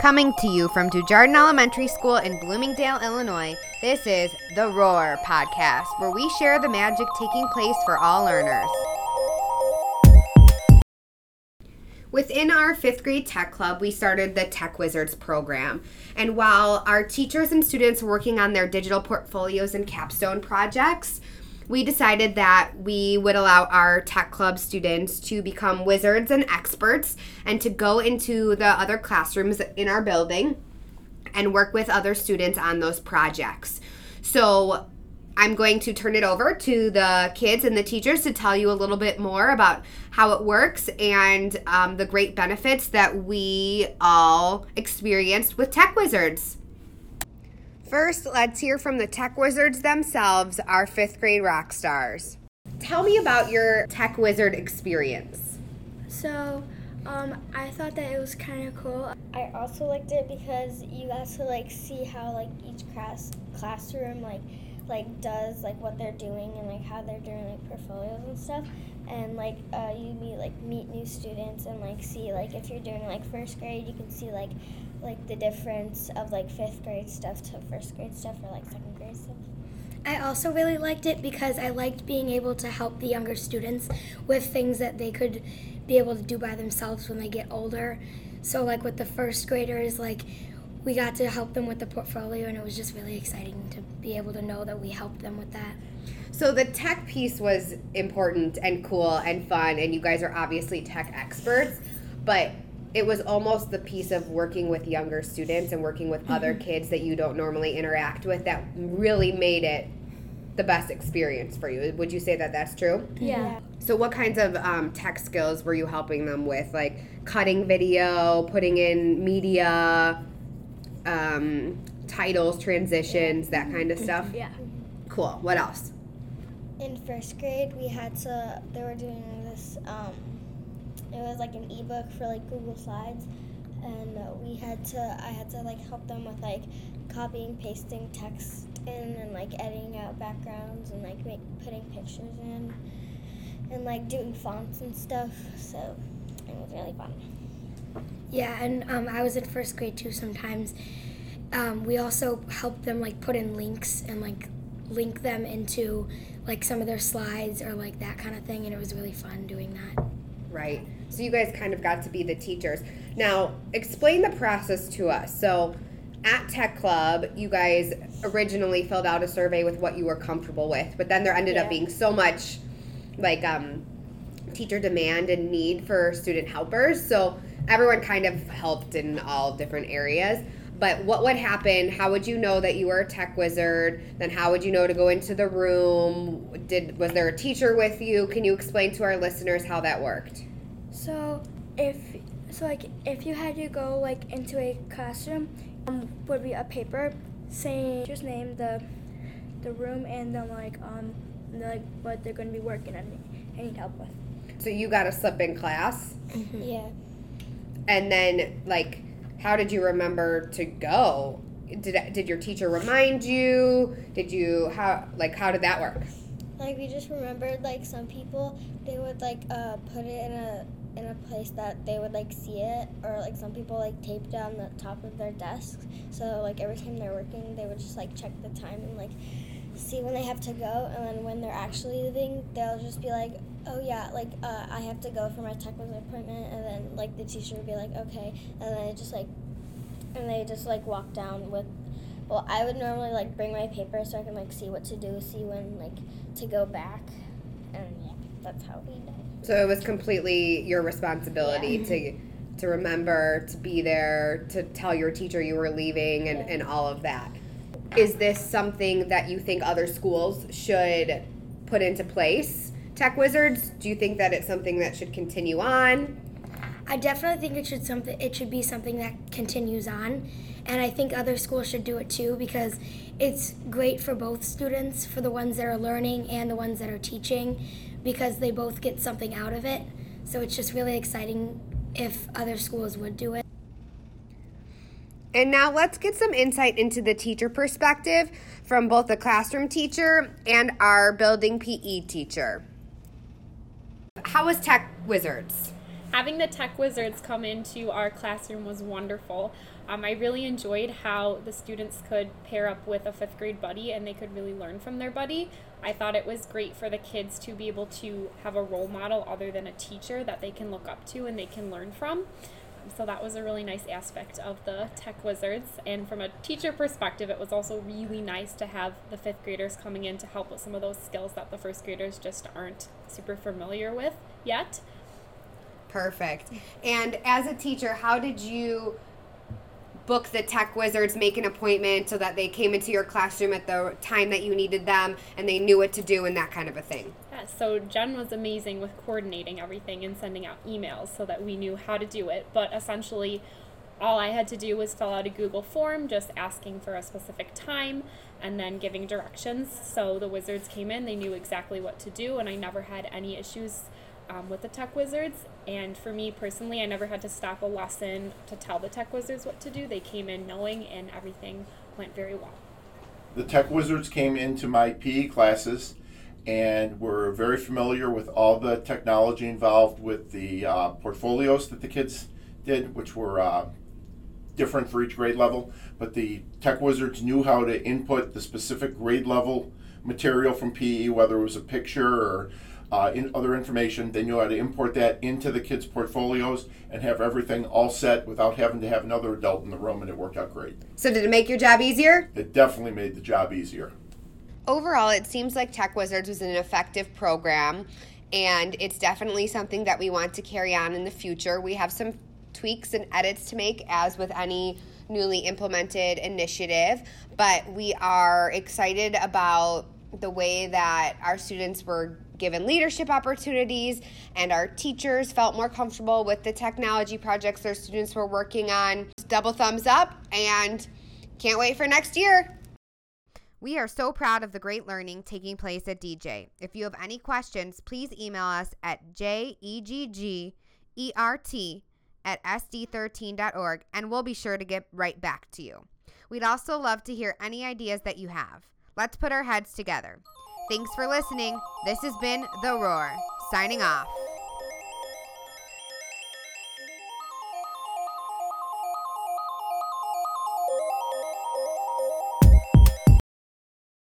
Coming to you from Dujardin Elementary School in Bloomingdale, Illinois, this is the Roar Podcast, where we share the magic taking place for all learners. Within our fifth grade tech club, we started the Tech Wizards program. And while our teachers and students were working on their digital portfolios and capstone projects, we decided that we would allow our tech club students to become wizards and experts and to go into the other classrooms in our building and work with other students on those projects. So I'm going to turn it over to the kids and the teachers to tell you a little bit more about how it works and um, the great benefits that we all experienced with Tech Wizards. First, let's hear from the Tech Wizards themselves, our fifth grade rock stars. Tell me about your Tech Wizard experience. So, um, I thought that it was kind of cool. I also liked it because you got to like see how like each class classroom like like does like what they're doing and like how they're doing like portfolios and stuff and like uh, you meet like meet new students and like see like if you're doing like first grade you can see like like the difference of like fifth grade stuff to first grade stuff or like second grade stuff I also really liked it because I liked being able to help the younger students with things that they could be able to do by themselves when they get older. So, like with the first graders, like we got to help them with the portfolio, and it was just really exciting to be able to know that we helped them with that. So the tech piece was important and cool and fun, and you guys are obviously tech experts, but it was almost the piece of working with younger students and working with other Mm-hmm. kids that you don't normally interact with that really made it the best experience for you. Would you say that that's true? yeah So, what kinds of um, tech skills were you helping them with? Like cutting video, putting in media, um, titles, transitions, that kind of stuff? Yeah. Cool. What else? in first grade we had to they were doing this um, it was like an ebook for like google slides and we had to i had to like help them with like copying pasting text in and like editing out backgrounds and like make putting pictures in and like doing fonts and stuff so it was really fun Yeah, and um, I was in first grade too sometimes. Um, we also helped them like put in links and like link them into like some of their slides or like that kind of thing, and it was really fun doing that. Right. So you guys kind of got to be the teachers. Now, explain the process to us. So, at Tech Club, you guys originally filled out a survey with what you were comfortable with, but then there ended up being so much like um, teacher demand and need for student helpers. So, everyone kind of helped in all different areas. But what would happen? How would you know that you were a tech wizard? Then how would you know to go into the room? Did was there a teacher with you? Can you explain to our listeners how that worked? So if so, like if you had to go like into a classroom, um, would be a paper saying just name the the room and then like um and like what they're going to be working on and need help with. So you got a slip in class, yeah and then like, how did you remember to go? Did did your teacher remind you? Did you how like how did that work? Like we just remembered like some people they would like uh, put it in a in a place that they would like see it or like some people like taped it on the top of their desks so like every time they're working they would just like check the time and like see when they have to go and then when they're actually leaving they'll just be like oh yeah like uh, I have to go for my tech wizard appointment and then like the teacher would be like okay and then it just like and they just like walk down with well I would normally like bring my paper so I can like see what to do see when like to go back and yeah that's how we know So it was completely your responsibility to to remember to be there to tell your teacher you were leaving and, Yeah. and all of that. Is this something that you think other schools should put into place? Tech Wizards, do you think that it's something that should continue on? I definitely think it should something it should be something that continues on, and I think other schools should do it too because it's great for both students, for the ones that are learning and the ones that are teaching, because they both get something out of it. So it's just really exciting if other schools would do it. And now let's get some insight into the teacher perspective from both the classroom teacher and our building PE teacher. How was Tech Wizards? having the tech wizards come into our classroom was wonderful. Um, I really enjoyed how the students could pair up with a fifth grade buddy and they could really learn from their buddy. I thought it was great for the kids to be able to have a role model other than a teacher that they can look up to and they can learn from. So that was a really nice aspect of the Tech Wizards. And from a teacher perspective, it was also really nice to have the fifth graders coming in to help with some of those skills that the first graders just aren't super familiar with yet. Perfect. And as a teacher, how did you book the tech wizards, make an appointment so that they came into your classroom at the time that you needed them and they knew what to do and that kind of a thing? So Jen was amazing with coordinating everything and sending out emails so that we knew how to do it. But essentially, all I had to do was fill out a Google form just asking for a specific time and then giving directions. So the wizards came in, they knew exactly what to do, and I never had any issues um, with the tech wizards. And for me personally, I never had to stop a lesson to tell the tech wizards what to do. They came in knowing, and everything went very well. The tech wizards came into my PE classes and we're very familiar with all the technology involved with the uh, portfolios that the kids did, which were uh, different for each grade level. But the tech wizards knew how to input the specific grade level material from PE, whether it was a picture or uh, in other information. They knew how to import that into the kids' portfolios and have everything all set without having to have another adult in the room, and it worked out great. So, did it make your job easier? It definitely made the job easier. Overall, it seems like Tech Wizards was an effective program, and it's definitely something that we want to carry on in the future. We have some tweaks and edits to make, as with any newly implemented initiative, but we are excited about the way that our students were given leadership opportunities and our teachers felt more comfortable with the technology projects their students were working on. Double thumbs up and can't wait for next year. We are so proud of the great learning taking place at DJ. If you have any questions, please email us at jeggert at sd13.org and we'll be sure to get right back to you. We'd also love to hear any ideas that you have. Let's put our heads together. Thanks for listening. This has been The Roar, signing off.